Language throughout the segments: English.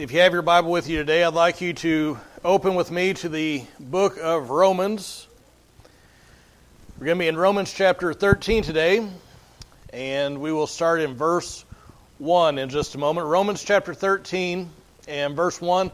if you have your Bible with you today, I'd like you to open with me to the book of Romans. We're going to be in Romans chapter 13 today, and we will start in verse 1 in just a moment. Romans chapter 13 and verse 1.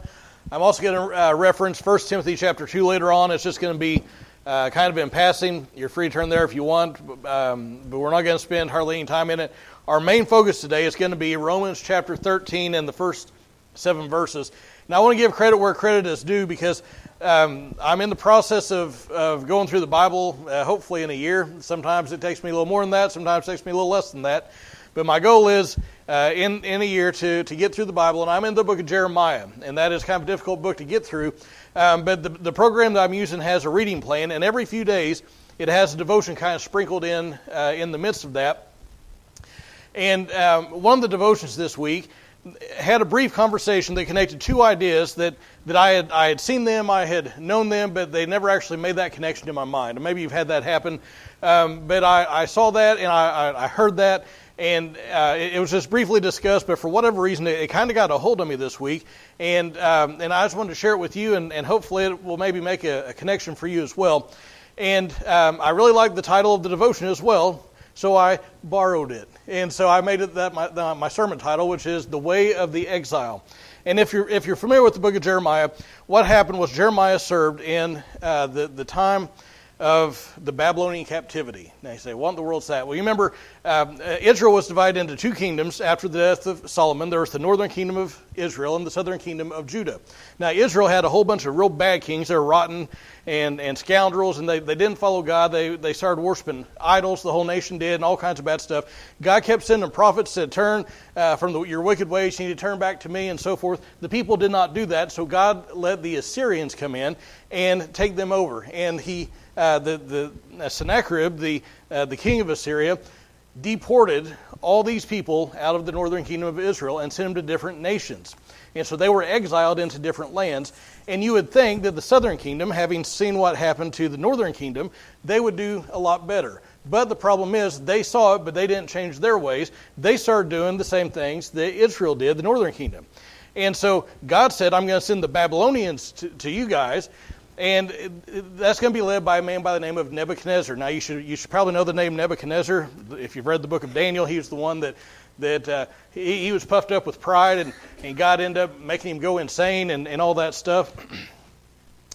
I'm also going to uh, reference 1 Timothy chapter 2 later on. It's just going to be uh, kind of in passing. You're free to turn there if you want, um, but we're not going to spend hardly any time in it. Our main focus today is going to be Romans chapter 13 and the first seven verses. Now, I want to give credit where credit is due because um, I'm in the process of, of going through the Bible, uh, hopefully in a year. Sometimes it takes me a little more than that, sometimes it takes me a little less than that. But my goal is uh, in, in a year to, to get through the Bible, and I'm in the book of Jeremiah, and that is kind of a difficult book to get through. Um, but the, the program that I'm using has a reading plan, and every few days it has a devotion kind of sprinkled in uh, in the midst of that. And um, one of the devotions this week had a brief conversation that connected two ideas that, that I, had, I had seen them, I had known them, but they never actually made that connection in my mind. And maybe you've had that happen. Um, but I, I, saw that and I, I heard that, and uh, it, it, was just briefly discussed, but for whatever reason, it, it kind of got a hold of me this week. And, um, and I just wanted to share it with you, and, and hopefully it will maybe make a, a connection for you as well. And um, I really like the title of the devotion as well, so I borrowed it. And so I made it that my, my sermon title, which is The Way of the Exile. And if you're, if you're familiar with the book of Jeremiah, what happened was Jeremiah served in uh, the, the time of the Babylonian captivity. Now you say, what in the world's that? Well, you remember um, Israel was divided into two kingdoms after the death of Solomon. There was the northern kingdom of Israel and the southern kingdom of Judah. Now Israel had a whole bunch of real bad kings. They were rotten and, and scoundrels, and they, they didn't follow God. They, they started worshiping idols, the whole nation did, and all kinds of bad stuff. God kept sending prophets to turn uh, from the, your wicked ways, you need to turn back to me, and so forth. The people did not do that, so God let the Assyrians come in and take them over. And he uh, the, the uh, Sennacherib, the, uh, the king of Assyria, deported all these people out of the northern kingdom of Israel and sent them to different nations. And so they were exiled into different lands. And you would think that the southern kingdom, having seen what happened to the northern kingdom, they would do a lot better. But the problem is, they saw it, but they didn't change their ways. They started doing the same things that Israel did, the northern kingdom. And so God said, I'm going to send the Babylonians to, to you guys and that's going to be led by a man by the name of Nebuchadnezzar. Now, you should, you should probably know the name Nebuchadnezzar. If you've read the book of Daniel, he was the one that, that uh, he, he was puffed up with pride, and, and God ended up making him go insane and, and all that stuff.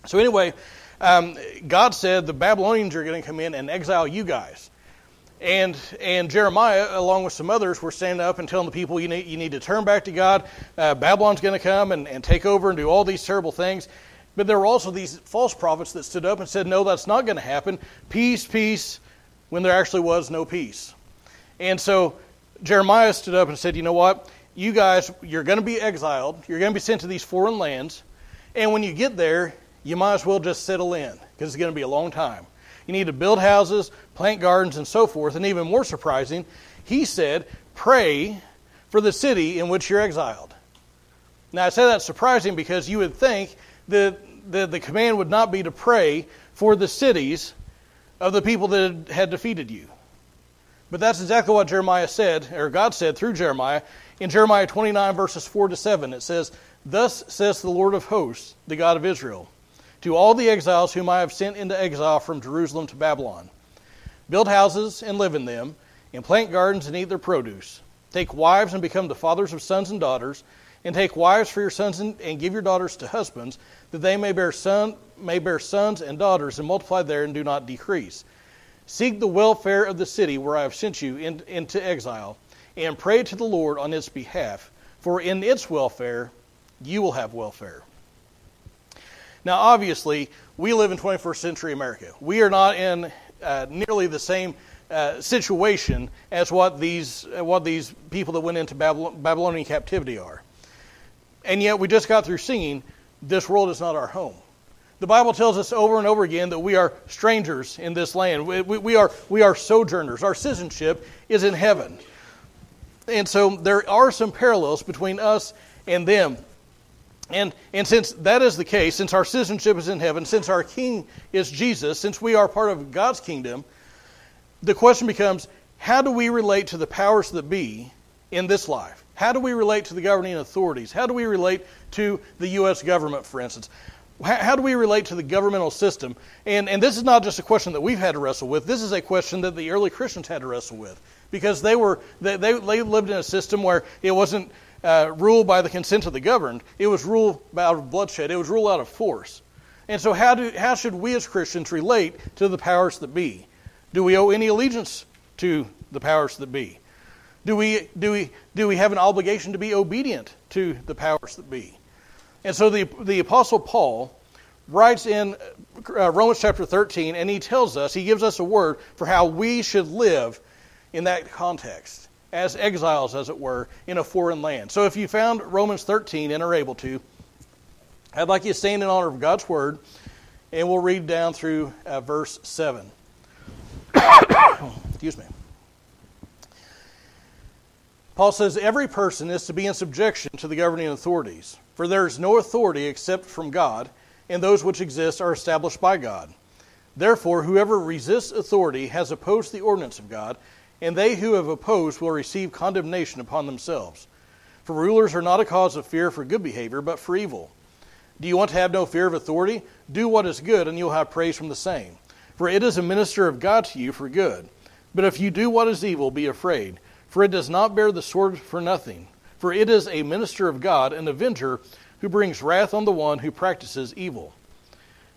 So, anyway, um, God said the Babylonians are going to come in and exile you guys. And, and Jeremiah, along with some others, were standing up and telling the people, you need, you need to turn back to God. Uh, Babylon's going to come and, and take over and do all these terrible things. But there were also these false prophets that stood up and said, No, that's not going to happen. Peace, peace, when there actually was no peace. And so Jeremiah stood up and said, You know what? You guys, you're going to be exiled. You're going to be sent to these foreign lands. And when you get there, you might as well just settle in because it's going to be a long time. You need to build houses, plant gardens, and so forth. And even more surprising, he said, Pray for the city in which you're exiled. Now, I say that's surprising because you would think the, the, the command would not be to pray for the cities of the people that had defeated you. But that's exactly what Jeremiah said, or God said through Jeremiah. In Jeremiah 29, verses 4 to 7, it says, Thus says the Lord of hosts, the God of Israel, to all the exiles whom I have sent into exile from Jerusalem to Babylon Build houses and live in them, and plant gardens and eat their produce. Take wives and become the fathers of sons and daughters and take wives for your sons and, and give your daughters to husbands, that they may bear, son, may bear sons and daughters and multiply there and do not decrease. Seek the welfare of the city where I have sent you in, into exile, and pray to the Lord on its behalf, for in its welfare you will have welfare. Now, obviously, we live in 21st century America. We are not in uh, nearly the same uh, situation as what these, uh, what these people that went into Babylonian captivity are. And yet we just got through singing, This world is not our home. The Bible tells us over and over again that we are strangers in this land. We, we, we, are, we are sojourners. Our citizenship is in heaven. And so there are some parallels between us and them. And, and since that is the case, since our citizenship is in heaven, since our King is Jesus, since we are part of God's kingdom, the question becomes how do we relate to the powers that be in this life? How do we relate to the governing authorities? How do we relate to the U.S. government, for instance? How do we relate to the governmental system? And, and this is not just a question that we've had to wrestle with. This is a question that the early Christians had to wrestle with because they were they, they, they lived in a system where it wasn't uh, ruled by the consent of the governed. It was ruled out of bloodshed. It was ruled out of force. And so, how do how should we as Christians relate to the powers that be? Do we owe any allegiance to the powers that be? Do we do we do we have an obligation to be obedient to the powers that be? And so the, the Apostle Paul writes in uh, Romans chapter 13, and he tells us, he gives us a word for how we should live in that context, as exiles, as it were, in a foreign land. So if you found Romans 13 and are able to, I'd like you to stand in honor of God's word, and we'll read down through uh, verse 7. Excuse me. Paul says, Every person is to be in subjection to the governing authorities for there is no authority except from God, and those which exist are established by God. Therefore, whoever resists authority has opposed the ordinance of God, and they who have opposed will receive condemnation upon themselves. For rulers are not a cause of fear for good behavior, but for evil. Do you want to have no fear of authority? Do what is good, and you'll have praise from the same. For it is a minister of God to you for good. But if you do what is evil, be afraid, for it does not bear the sword for nothing for it is a minister of God, an avenger, who brings wrath on the one who practices evil.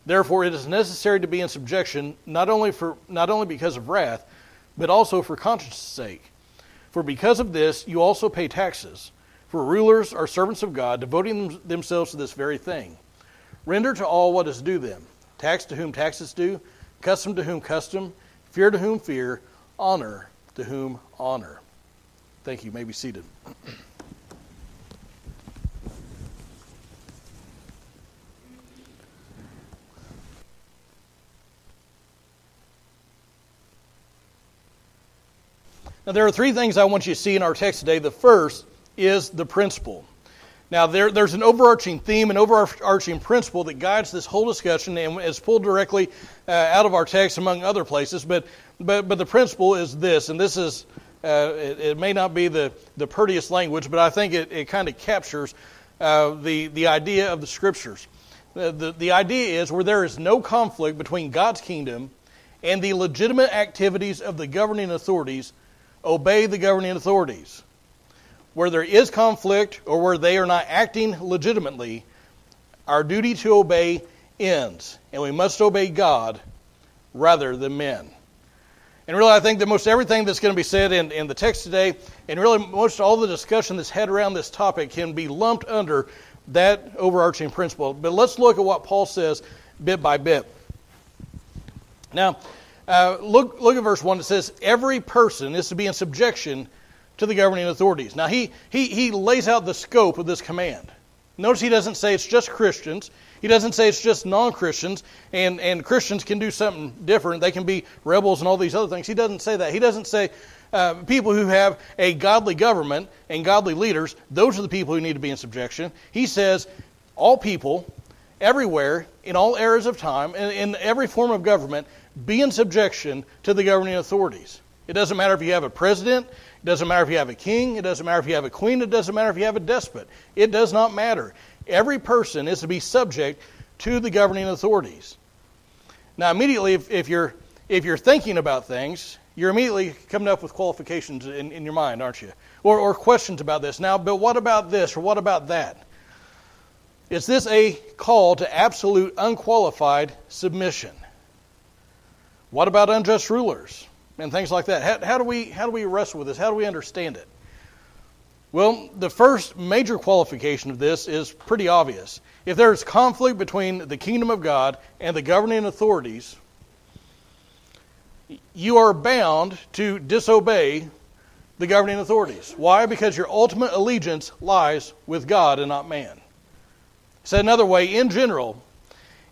Therefore, it is necessary to be in subjection, not only, for, not only because of wrath, but also for conscience' sake. For because of this, you also pay taxes. For rulers are servants of God, devoting them, themselves to this very thing. Render to all what is due them tax to whom tax is due, custom to whom custom, fear to whom fear, honor to whom honor. Thank you. you may be seated. Now, there are three things I want you to see in our text today. The first is the principle. Now, there, there's an overarching theme, an overarching principle that guides this whole discussion and is pulled directly uh, out of our text, among other places. But, but, but the principle is this, and this is, uh, it, it, may not be the, the prettiest language, but I think it, it kind of captures uh, the, the idea of the Scriptures. The, the, the idea is where there is no conflict between God's kingdom and the legitimate activities of the governing authorities obey the governing authorities. Where there is conflict or where they are not acting legitimately, our duty to obey ends, and we must obey God rather than men. And really, I think that most everything that's going to be said in, in the text today, and really most all the discussion that's had around this topic, can be lumped under that overarching principle. But let's look at what Paul says bit by bit. Now, uh, look, look at verse 1. It says, Every person is to be in subjection to the governing authorities. Now, he, he, he lays out the scope of this command. Notice he doesn't say it's just Christians. He doesn't say it's just non Christians, and, and Christians can do something different. They can be rebels and all these other things. He doesn't say that. He doesn't say uh, people who have a godly government and godly leaders, those are the people who need to be in subjection. He says all people, everywhere, in all eras of time, in, in every form of government, be in subjection to the governing authorities. It doesn't matter if you have a president, it doesn't matter if you have a king, it doesn't matter if you have a queen, it doesn't matter if you have a despot. It does not matter. Every person is to be subject to the governing authorities. Now, immediately, if, if you're if you're thinking about things, you're immediately coming up with qualifications in, in your mind, aren't you? Or, or questions about this. Now, but what about this or what about that? Is this a call to absolute unqualified submission? What about unjust rulers and things like that? How, how, do we, how do we wrestle with this? How do we understand it? Well, the first major qualification of this is pretty obvious. If there is conflict between the kingdom of God and the governing authorities, you are bound to disobey the governing authorities. Why? Because your ultimate allegiance lies with God and not man. Said another way, in general,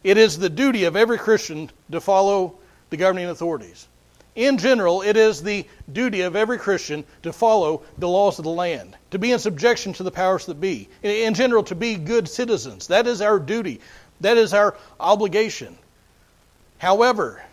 it is the duty of every Christian to follow the governing authorities. In general, it is the duty of every Christian to follow the laws of the land, to be in subjection to the powers that be. In general, to be good citizens. That is our duty, that is our obligation. However,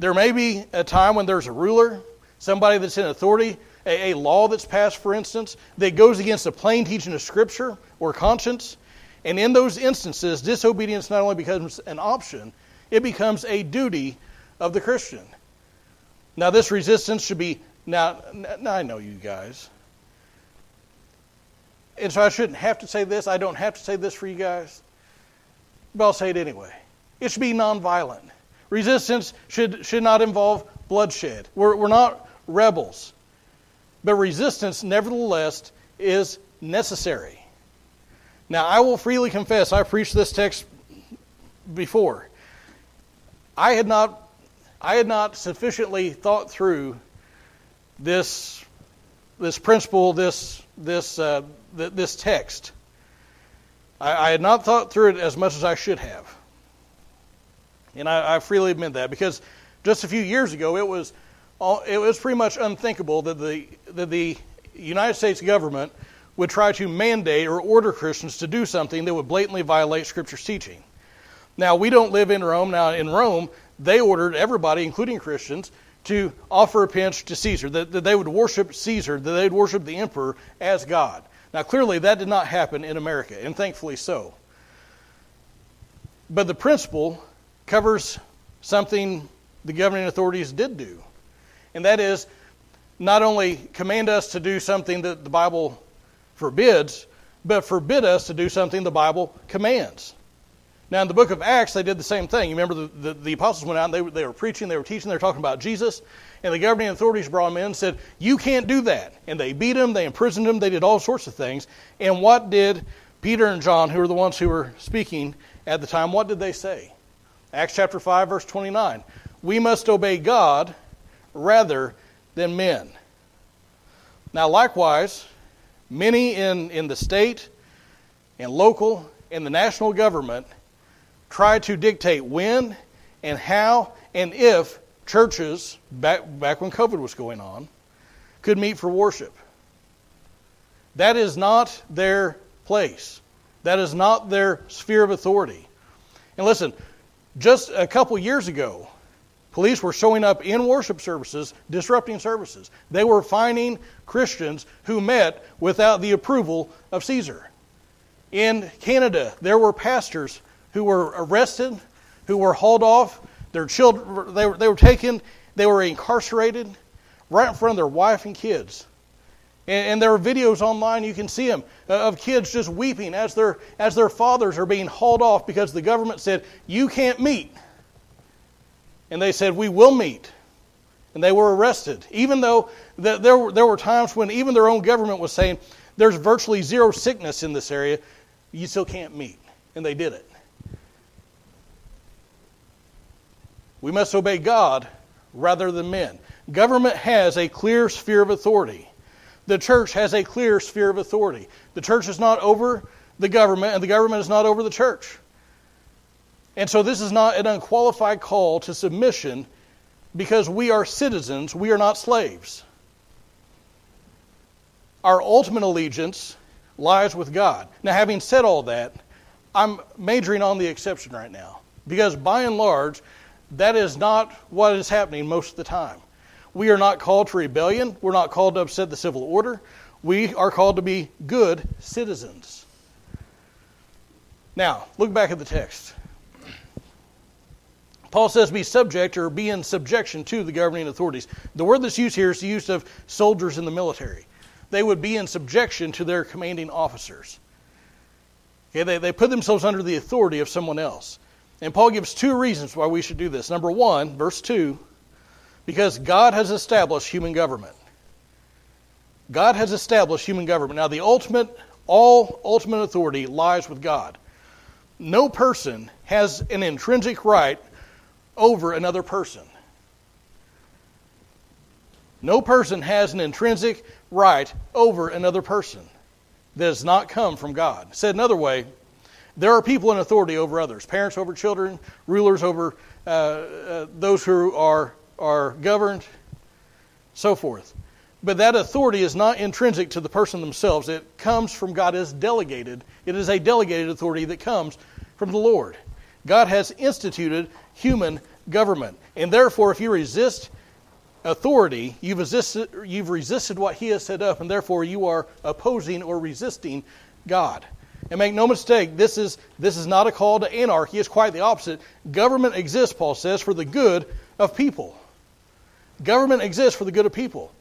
there may be a time when there's a ruler, somebody that's in authority, a, a law that's passed, for instance, that goes against the plain teaching of Scripture or conscience. And in those instances, disobedience not only becomes an option, it becomes a duty of the Christian. Now, this resistance should be. Now, now I know you guys. And so I shouldn't have to say this. I don't have to say this for you guys. But I'll say it anyway. It should be nonviolent. Resistance should, should not involve bloodshed. We're, we're not rebels. But resistance, nevertheless, is necessary. Now, I will freely confess, I preached this text before. I had not, I had not sufficiently thought through this, this principle, this, this, uh, th- this text. I, I, had not thought through it as much as I should have. And I, I freely admit that because just a few years ago, it was, all, it was pretty much unthinkable that the, that the United States government would try to mandate or order Christians to do something that would blatantly violate Scripture's teaching. Now, we don't live in Rome. Now, in Rome, they ordered everybody, including Christians, to offer a pinch to Caesar, that, that they would worship Caesar, that they would worship the emperor as God. Now, clearly, that did not happen in America, and thankfully so. But the principle covers something the governing authorities did do, and that is not only command us to do something that the Bible forbids, but forbid us to do something the Bible commands. Now, in the book of Acts, they did the same thing. You remember the, the, the apostles went out and they, they were preaching, they were teaching, they were talking about Jesus. And the governing authorities brought them in and said, You can't do that. And they beat them, they imprisoned them, they did all sorts of things. And what did Peter and John, who were the ones who were speaking at the time, what did they say? Acts chapter 5, verse 29. We must obey God rather than men. Now, likewise, many in, in the state and local and the national government try to dictate when and how and if churches, back, back when COVID was going on, could meet for worship. That is not their place. That is not their sphere of authority. And listen, just a couple years ago, police were showing up in worship services, disrupting services. They were finding Christians who met without the approval of Caesar. In Canada, there were pastors who were arrested, who were hauled off, their children, they were, they were taken, they were incarcerated right in front of their wife and kids. And, and there are videos online, you can see them, uh, of kids just weeping as their, as their fathers are being hauled off because the government said, You can't meet. And they said, We will meet. And they were arrested. Even though the, there, were, there were times when even their own government was saying, There's virtually zero sickness in this area, you still can't meet. And they did it. We must obey God rather than men. Government has a clear sphere of authority. The church has a clear sphere of authority. The church is not over the government, and the government is not over the church. And so this is not an unqualified call to submission because we are citizens, we are not slaves. Our ultimate allegiance lies with God. Now, having said all that, I'm majoring on the exception right now because by and large, that is not what is happening most of the time. We are not called to rebellion. We're not called to upset the civil order. We are called to be good citizens. Now, look back at the text. Paul says, be subject or be in subjection to the governing authorities. The word that's used here is the use of soldiers in the military. They would be in subjection to their commanding officers. Okay, they, they put themselves under the authority of someone else. And Paul gives two reasons why we should do this. Number one, verse 2, because God has established human government. God has established human government. Now, the ultimate, all ultimate authority lies with God. No person has an intrinsic right over another person. No person has an intrinsic right over another person that has not come from God. Said another way, there are people in authority over others parents over children, rulers over uh, uh, those who are, are governed, so forth. But that authority is not intrinsic to the person themselves. It comes from God as delegated. It is a delegated authority that comes from the Lord. God has instituted human government. And therefore, if you resist authority, you've resisted, you've resisted what he has set up, and therefore you are opposing or resisting God. And make no mistake, this is, this is not a call to anarchy. It's quite the opposite. Government exists, Paul says, for the good of people. Government exists for the good of people.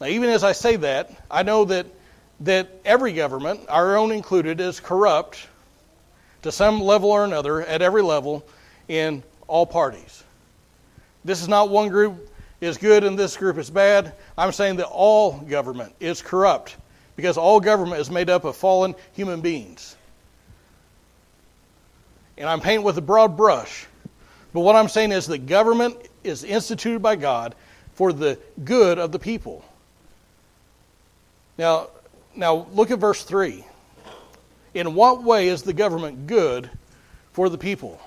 Now, even as I say that, I know that, that every government, our own included, is corrupt to some level or another, at every level, in all parties. This is not one group is good and this group is bad. I'm saying that all government is corrupt because all government is made up of fallen human beings. And I'm painting with a broad brush. But what I'm saying is that government is instituted by God for the good of the people. Now, now look at verse 3. In what way is the government good for the people?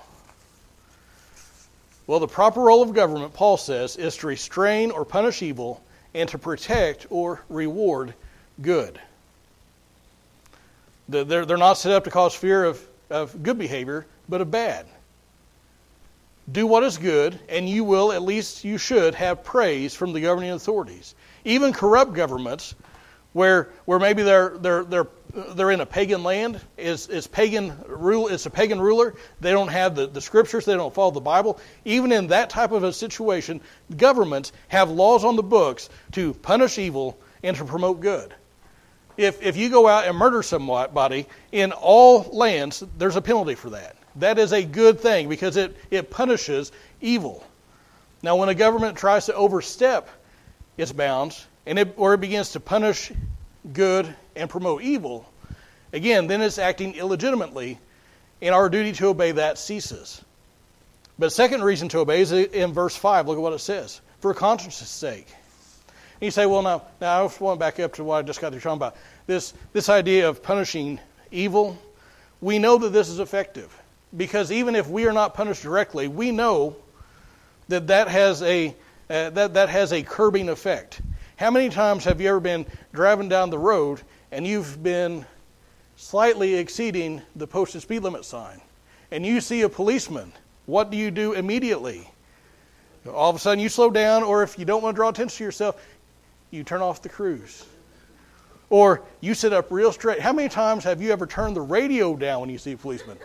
Well, the proper role of government, Paul says, is to restrain or punish evil and to protect or reward good. They're, they're not set up to cause fear of, of good behavior, but of bad. Do what is good, and you will, at least you should, have praise from the governing authorities. Even corrupt governments, where, where maybe they're, they're, they're they're in a pagan land, is, is pagan rule, it's a pagan ruler. They don't have the, the scriptures, they don't follow the Bible. Even in that type of a situation, governments have laws on the books to punish evil and to promote good. If, if you go out and murder somebody in all lands, there's a penalty for that. That is a good thing because it, it punishes evil. Now, when a government tries to overstep its bounds, and it, or it begins to punish good and promote evil, again, then it's acting illegitimately, and our duty to obey that ceases. But second reason to obey is in verse 5. Look at what it says. For conscience' sake. And you say, well, now, now I want to back up to what I just got to talking about. This, this idea of punishing evil, we know that this is effective. Because even if we are not punished directly, we know that that has a, uh, that, that has a curbing effect. How many times have you ever been driving down the road and you've been slightly exceeding the posted speed limit sign and you see a policeman? What do you do immediately? All of a sudden you slow down, or if you don't want to draw attention to yourself, you turn off the cruise. Or you sit up real straight. How many times have you ever turned the radio down when you see a policeman?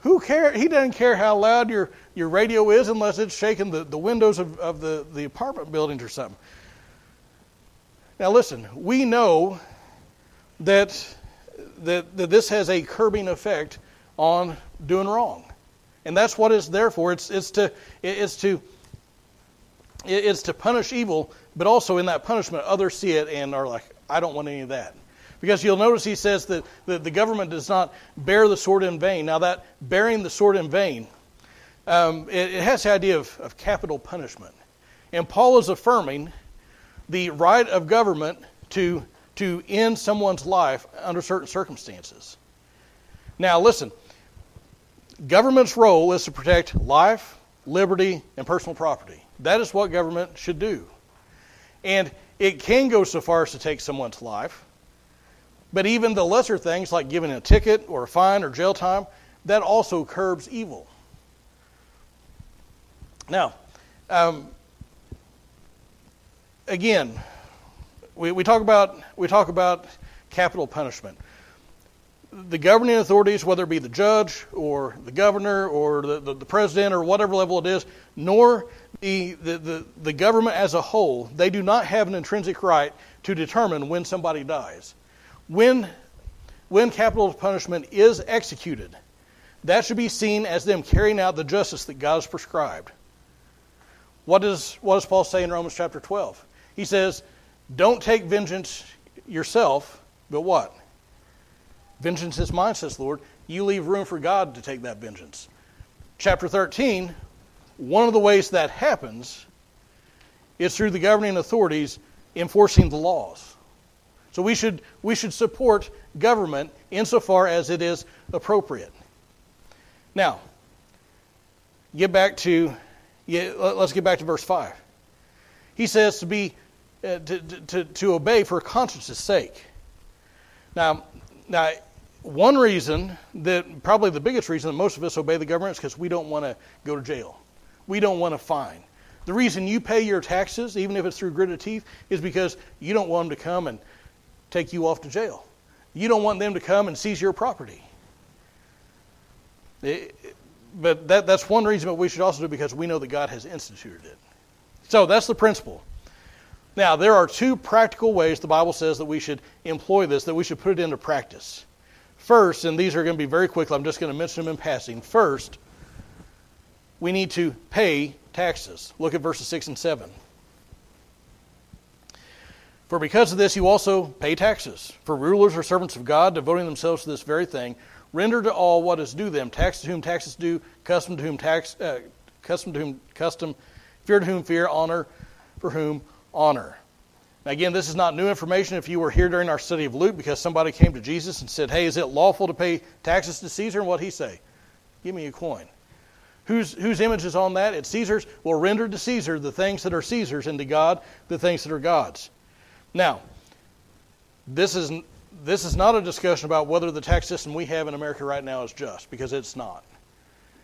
Who cares? He doesn't care how loud your, your radio is unless it's shaking the, the windows of, of the, the apartment buildings or something. Now, listen, we know that, that, that this has a curbing effect on doing wrong. And that's what it's there for. It's, it's, to, it's, to, it's to punish evil, but also in that punishment, others see it and are like, I don't want any of that. Because you'll notice he says that the, the government does not bear the sword in vain. Now, that bearing the sword in vain, um, it, it has the idea of, of capital punishment. And Paul is affirming the right of government to, to end someone's life under certain circumstances. Now, listen government's role is to protect life, liberty, and personal property. That is what government should do. And it can go so far as to take someone's life, but even the lesser things like giving a ticket or a fine or jail time, that also curbs evil. Now, um, again, we, we, talk about, we talk about capital punishment. The governing authorities, whether it be the judge or the governor or the, the, the president or whatever level it is, nor the, the, the, the government as a whole, they do not have an intrinsic right to determine when somebody dies. When, when capital punishment is executed, that should be seen as them carrying out the justice that God has prescribed. What does, what does Paul say in Romans chapter 12? He says, Don't take vengeance yourself, but what? Vengeance is mine, says the Lord. You leave room for God to take that vengeance. Chapter 13, one of the ways that happens is through the governing authorities enforcing the laws. So we should, we should support government insofar as it is appropriate. Now, get back to, let's get back to verse 5. He says to be uh, to, to, to obey for conscience' sake. Now, now, one reason that probably the biggest reason that most of us obey the government is because we don't want to go to jail. We don't want to fine. The reason you pay your taxes, even if it's through gritted teeth, is because you don't want them to come and take you off to jail. You don't want them to come and seize your property. It, but that, that's one reason but we should also do because we know that God has instituted it. So that's the principle. Now, there are two practical ways the Bible says that we should employ this, that we should put it into practice. First, and these are going to be very quick, I'm just going to mention them in passing. First, we need to pay taxes. Look at verses 6 and 7. For because of this you also pay taxes. For rulers are servants of God, devoting themselves to this very thing. Render to all what is due them, tax to whom taxes due, custom to whom tax, uh, custom to whom custom, fear to whom fear, honor for whom honor. Again, this is not new information if you were here during our study of Luke because somebody came to Jesus and said, Hey, is it lawful to pay taxes to Caesar? And what he say? Give me a coin. Whose, whose image is on that? It's Caesar's. Well, render to Caesar the things that are Caesar's, and to God the things that are God's. Now, this is, this is not a discussion about whether the tax system we have in America right now is just, because it's not.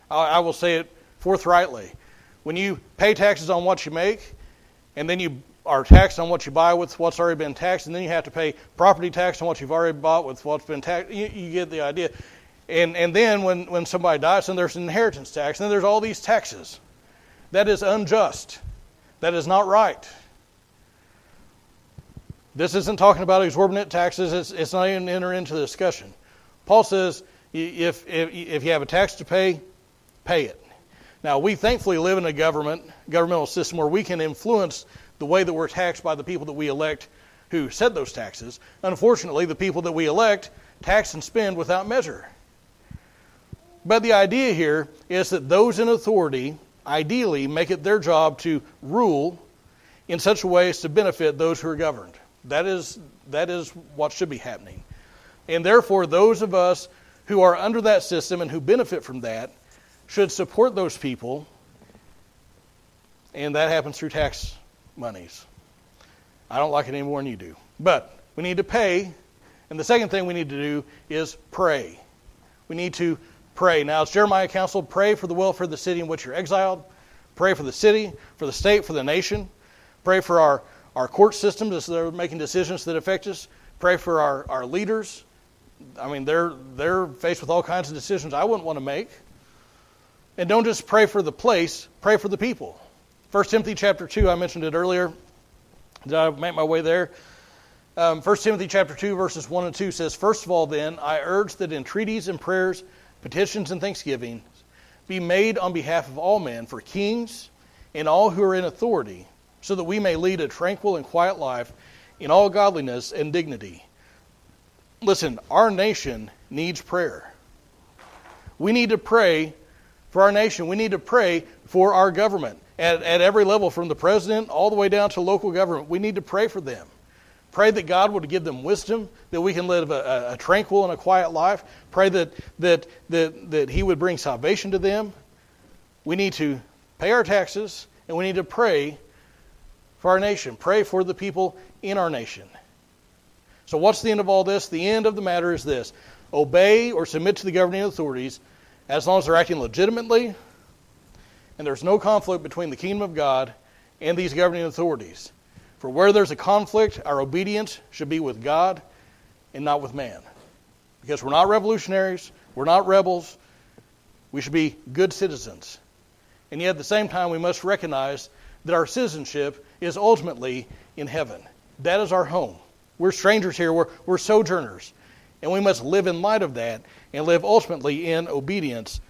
I, I will say it forthrightly. When you pay taxes on what you make, and then you are taxed on what you buy with what's already been taxed, and then you have to pay property tax on what you've already bought with what's been taxed. You, you get the idea. And, and then when, when somebody dies, then there's an inheritance tax, and then there's all these taxes. That is unjust. That is not right. This isn't talking about exorbitant taxes. It's, it's not even enter into the discussion. Paul says if, if, if you have a tax to pay, pay it. Now, we thankfully live in a government, governmental system where we can influence the way that we're taxed by the people that we elect who set those taxes. Unfortunately, the people that we elect tax and spend without measure. But the idea here is that those in authority ideally make it their job to rule in such a way as to benefit those who are governed. That is, that is what should be happening. And therefore, those of us who are under that system and who benefit from that should support those people, and that happens through tax monies. I don't like it any more than you do. But we need to pay, and the second thing we need to do is pray. We need to pray. Now, it's Jeremiah counseled pray for the welfare of the city in which you're exiled, pray for the city, for the state, for the nation, pray for our, our court systems as they're making decisions that affect us, pray for our, our leaders. I mean, they're, they're faced with all kinds of decisions I wouldn't want to make. And don't just pray for the place, pray for the people. 1 Timothy chapter 2, I mentioned it earlier. Did I make my way there? Um, 1 Timothy chapter 2, verses 1 and 2 says, First of all, then, I urge that entreaties and prayers, petitions and thanksgivings be made on behalf of all men, for kings and all who are in authority, so that we may lead a tranquil and quiet life in all godliness and dignity. Listen, our nation needs prayer. We need to pray for our nation. We need to pray for our government at, at every level, from the president all the way down to local government. We need to pray for them. Pray that God would give them wisdom, that we can live a, a tranquil and a quiet life. Pray that, that, that, that He would bring salvation to them. We need to pay our taxes, and we need to pray for our nation. Pray for the people in our nation. So, what's the end of all this? The end of the matter is this obey or submit to the governing authorities as long as they're acting legitimately and there's no conflict between the kingdom of God and these governing authorities. For where there's a conflict, our obedience should be with God and not with man. Because we're not revolutionaries, we're not rebels, we should be good citizens. And yet at the same time, we must recognize that our citizenship is ultimately in heaven. That is our home. We're strangers here, we're, we're sojourners. And we must live in light of that and live ultimately in obedience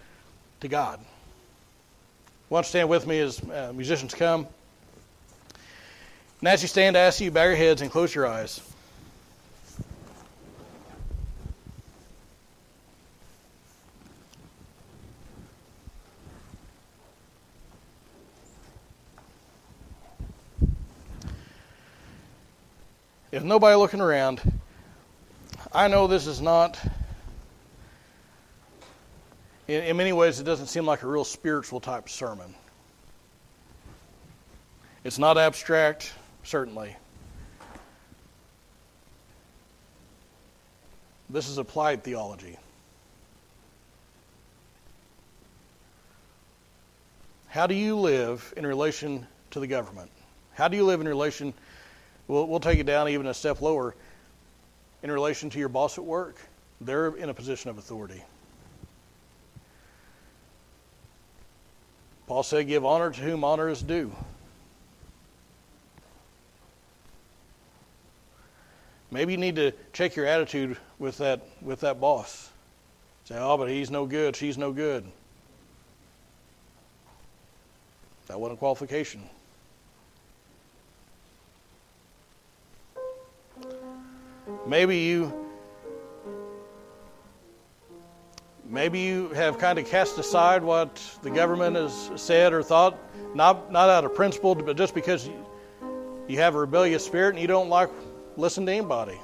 to God. Don't you stand with me as uh, musicians come? And as you stand, I ask you bow your heads and close your eyes. If nobody looking around, I know this is not in, in many ways, it doesn't seem like a real spiritual type sermon. It's not abstract, certainly. This is applied theology. How do you live in relation to the government? How do you live in relation? We'll, we'll take it down even a step lower. In relation to your boss at work, they're in a position of authority. Paul said, Give honor to whom honor is due. Maybe you need to check your attitude with that with that boss. Say, oh, but he's no good, she's no good. That wasn't a qualification. Maybe you maybe you have kind of cast aside what the government has said or thought, not not out of principle, but just because you, have a rebellious spirit and you don't like listen to anybody.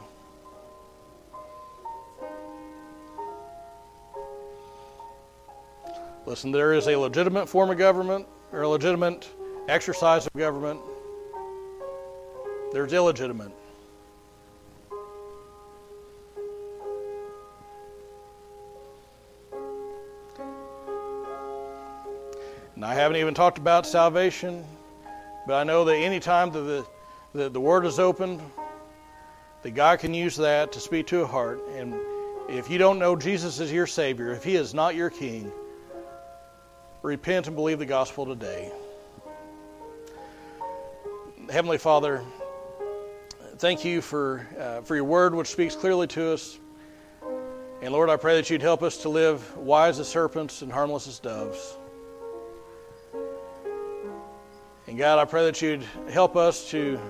Listen, there is a legitimate form of government or a legitimate exercise of government. There's illegitimate. And I haven't even talked about salvation, but I know that any time that the, the, the Word is opened, that God can use that to speak to a heart. And if you don't know Jesus is your Savior, if He is not your King, repent and believe the gospel today. Heavenly Father, thank you for, uh, for your word, which speaks clearly to us. And Lord, I pray that you'd help us to live wise as serpents and harmless as doves. And God, I pray that you'd help us to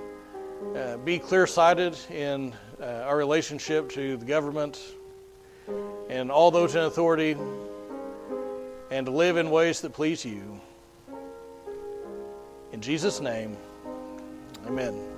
uh, be clear sighted in uh, our relationship to the government and all those in authority and to live in ways that please you. In Jesus' name, amen.